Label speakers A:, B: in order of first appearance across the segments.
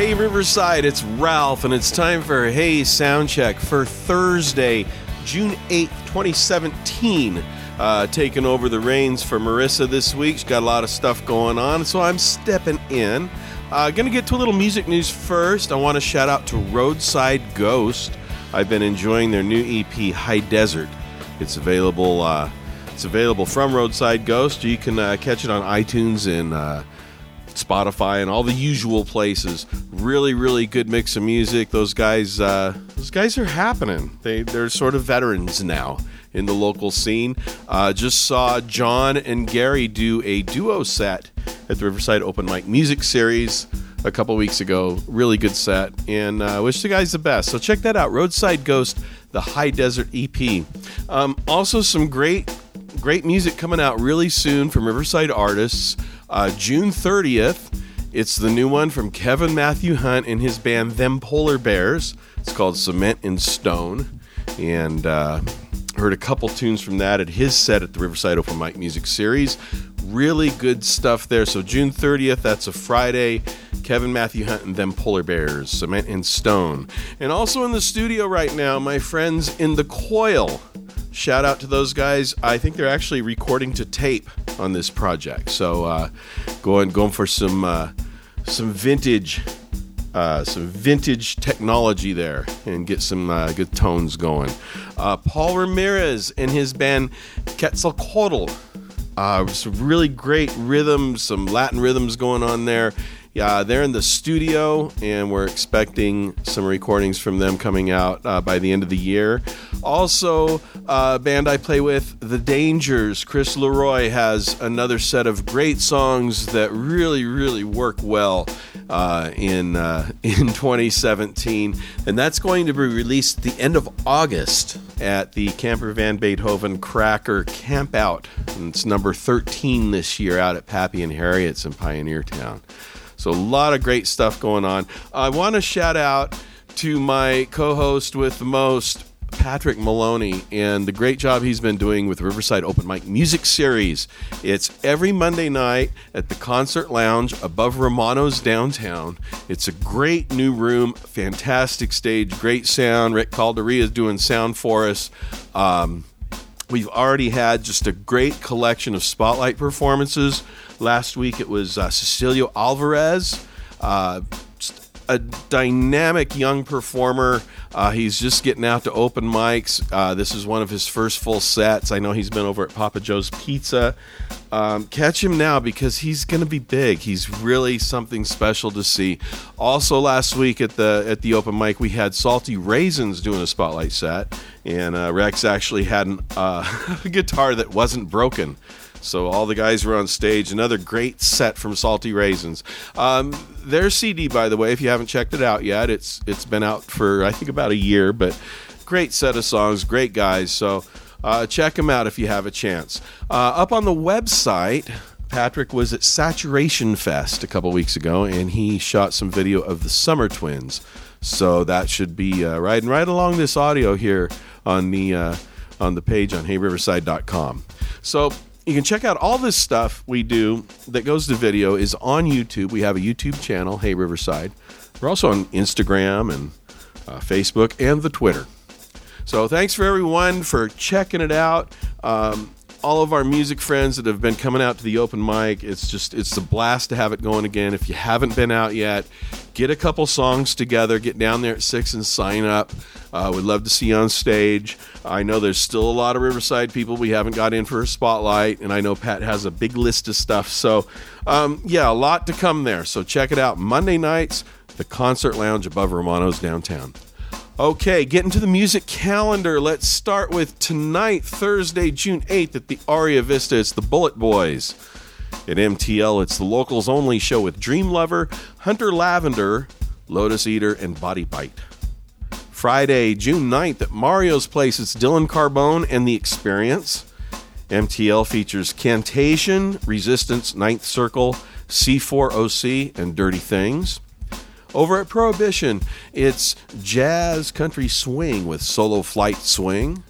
A: Hey Riverside, it's Ralph, and it's time for Hey Soundcheck for Thursday, June 8th, 2017. Uh, taking over the reins for Marissa this week. She's got a lot of stuff going on, so I'm stepping in. Uh, gonna get to a little music news first. I want to shout out to Roadside Ghost. I've been enjoying their new EP, High Desert. It's available. Uh, it's available from Roadside Ghost. You can uh, catch it on iTunes and uh, Spotify and all the usual places. Really, really good mix of music. Those guys, uh, those guys are happening. They they're sort of veterans now in the local scene. Uh, just saw John and Gary do a duo set at the Riverside Open Mic Music Series a couple weeks ago. Really good set, and uh, wish the guys the best. So check that out. Roadside Ghost, the High Desert EP. Um, also, some great great music coming out really soon from Riverside artists. Uh, June 30th, it's the new one from Kevin Matthew Hunt and his band Them Polar Bears. It's called Cement and Stone. And uh, heard a couple tunes from that at his set at the Riverside Open Mic Music Series. Really good stuff there. So June 30th, that's a Friday. Kevin Matthew Hunt and Them Polar Bears, Cement and Stone. And also in the studio right now, my friends in the Coil. Shout out to those guys. I think they're actually recording to tape on this project. So uh, going going for some uh, some vintage uh, some vintage technology there and get some uh, good tones going. Uh, Paul Ramirez and his band Quetzalcoatl. Uh, some really great rhythms, some Latin rhythms going on there. Yeah, they're in the studio, and we're expecting some recordings from them coming out uh, by the end of the year. Also, uh, band I play with, The Dangers. Chris Leroy has another set of great songs that really, really work well uh, in uh, in 2017, and that's going to be released the end of August at the Camper Van Beethoven Cracker Campout. And it's number 13 this year out at Pappy and Harriet's in Pioneertown. So a lot of great stuff going on. I want to shout out to my co-host with the most, Patrick Maloney, and the great job he's been doing with Riverside Open Mic Music Series. It's every Monday night at the Concert Lounge above Romano's downtown. It's a great new room, fantastic stage, great sound. Rick Calderia is doing sound for us. Um, we've already had just a great collection of spotlight performances. Last week it was uh, Cecilio Alvarez, uh, a dynamic young performer. Uh, he's just getting out to open mics. Uh, this is one of his first full sets. I know he's been over at Papa Joe's Pizza. Um, catch him now because he's going to be big. He's really something special to see. Also, last week at the at the open mic, we had Salty Raisins doing a spotlight set, and uh, Rex actually had an, uh, a guitar that wasn't broken. So all the guys were on stage. Another great set from Salty Raisins. Um, their CD, by the way, if you haven't checked it out yet, it's it's been out for I think about a year, but great set of songs, great guys. So uh, check them out if you have a chance. Uh, up on the website. Patrick was at Saturation Fest a couple weeks ago, and he shot some video of the Summer Twins. So that should be uh, riding right along this audio here on the uh, on the page on HeyRiverside.com. So you can check out all this stuff we do that goes to video is on YouTube. We have a YouTube channel, Hey Riverside. We're also on Instagram and uh, Facebook and the Twitter. So thanks for everyone for checking it out. Um, all of our music friends that have been coming out to the open mic. It's just it's a blast to have it going again. If you haven't been out yet, get a couple songs together, get down there at six and sign up. Uh, we'd love to see you on stage. I know there's still a lot of Riverside people we haven't got in for a spotlight, and I know Pat has a big list of stuff. So, um, yeah, a lot to come there. So check it out. Monday nights, the Concert Lounge above Romano's downtown. Okay, getting to the music calendar. Let's start with tonight, Thursday, June 8th at the Aria Vista. It's the Bullet Boys. At MTL, it's the locals only show with Dream Lover, Hunter Lavender, Lotus Eater, and Body Bite. Friday, June 9th at Mario's Place, it's Dylan Carbone and The Experience. MTL features Cantation, Resistance, Ninth Circle, C4OC, and Dirty Things. Over at Prohibition, it's jazz country swing with solo flight swing.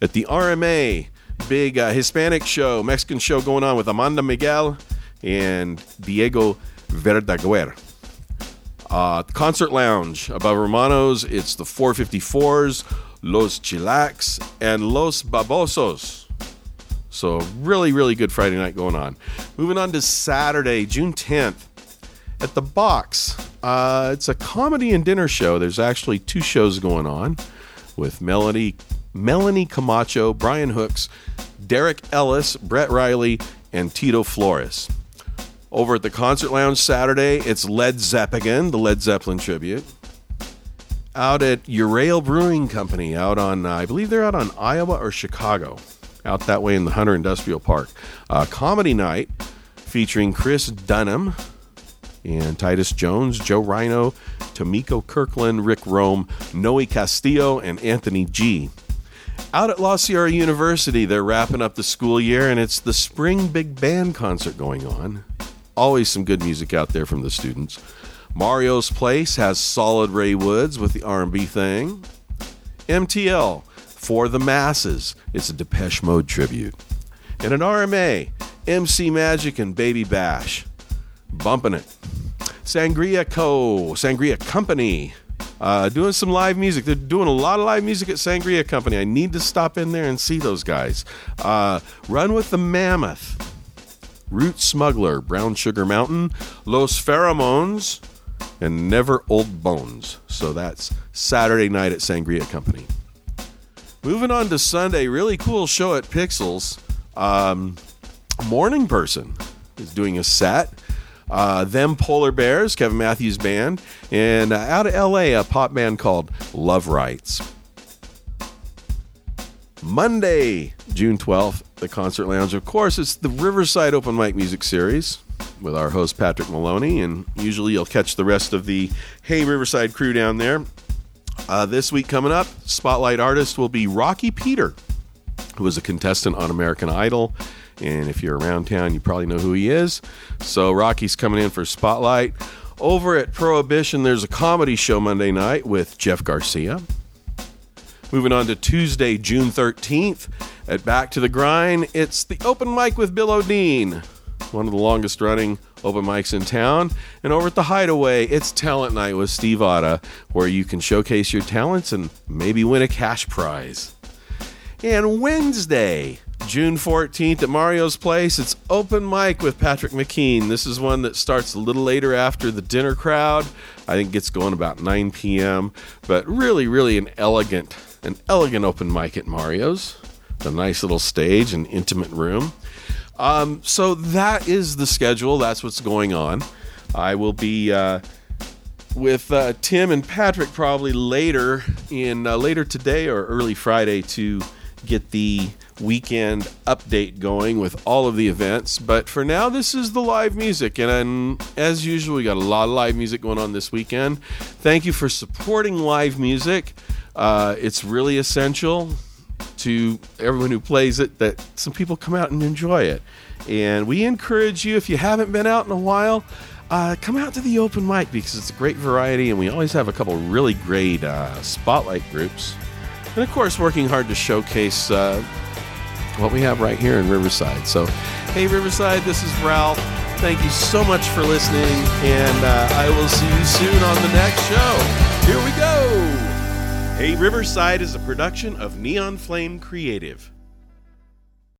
A: At the RMA, big uh, Hispanic show, Mexican show going on with Amanda Miguel and Diego Verdaguer. Uh, Concert Lounge above Romano's, it's the 454s, Los Chilax, and Los Babosos. So, really, really good Friday night going on. Moving on to Saturday, June 10th, at the Box. Uh, it's a comedy and dinner show. There's actually two shows going on with Melanie, Melanie Camacho, Brian Hooks, Derek Ellis, Brett Riley, and Tito Flores. Over at the Concert Lounge Saturday, it's Led Zeppelin, the Led Zeppelin tribute. Out at Euryale Brewing Company, out on, uh, I believe they're out on Iowa or Chicago, out that way in the Hunter Industrial Park. Uh, comedy night featuring Chris Dunham and Titus Jones, Joe Rhino, Tomiko Kirkland, Rick Rome, Noe Castillo, and Anthony G. Out at La Sierra University, they're wrapping up the school year, and it's the spring big band concert going on. Always some good music out there from the students. Mario's Place has Solid Ray Woods with the R&B thing. MTL for the masses. It's a Depeche Mode tribute. And an RMA, MC Magic and Baby Bash. Bumping it. Sangria Co. Sangria Company. Uh, doing some live music. They're doing a lot of live music at Sangria Company. I need to stop in there and see those guys. Uh, Run with the Mammoth. Root Smuggler, Brown Sugar Mountain, Los Pheromones, and Never Old Bones. So that's Saturday night at Sangria Company. Moving on to Sunday, really cool show at Pixels. Um, Morning Person is doing a set. Uh, them Polar Bears, Kevin Matthews Band, and uh, out of LA, a pop band called Love Rights. Monday, June 12th, the Concert Lounge. Of course, it's the Riverside Open Mic Music Series with our host Patrick Maloney, and usually you'll catch the rest of the Hey Riverside crew down there. Uh, this week coming up, spotlight artist will be Rocky Peter, who was a contestant on American Idol. And if you're around town, you probably know who he is. So Rocky's coming in for spotlight. Over at Prohibition, there's a comedy show Monday night with Jeff Garcia. Moving on to Tuesday, June 13th, at Back to the Grind, it's the open mic with Bill O'Dean, one of the longest running open mics in town. And over at the Hideaway, it's Talent Night with Steve Otta, where you can showcase your talents and maybe win a cash prize. And Wednesday, June 14th at Mario's Place, it's open mic with Patrick McKean. This is one that starts a little later after the dinner crowd. I think gets going about 9 p.m. But really, really an elegant, an elegant open mic at Mario's. A nice little stage an intimate room. Um, so that is the schedule. That's what's going on. I will be uh, with uh, Tim and Patrick probably later in uh, later today or early Friday to get the weekend update going with all of the events. But for now, this is the live music. And, and as usual, we got a lot of live music going on this weekend. Thank you for supporting live music. Uh, it's really essential to everyone who plays it that some people come out and enjoy it. And we encourage you, if you haven't been out in a while, uh, come out to the open mic because it's a great variety, and we always have a couple really great uh, spotlight groups. And of course, working hard to showcase uh, what we have right here in Riverside. So, hey, Riverside, this is Ralph. Thank you so much for listening, and uh, I will see you soon on the next show. Here we go. Hey, Riverside is a production of Neon Flame Creative.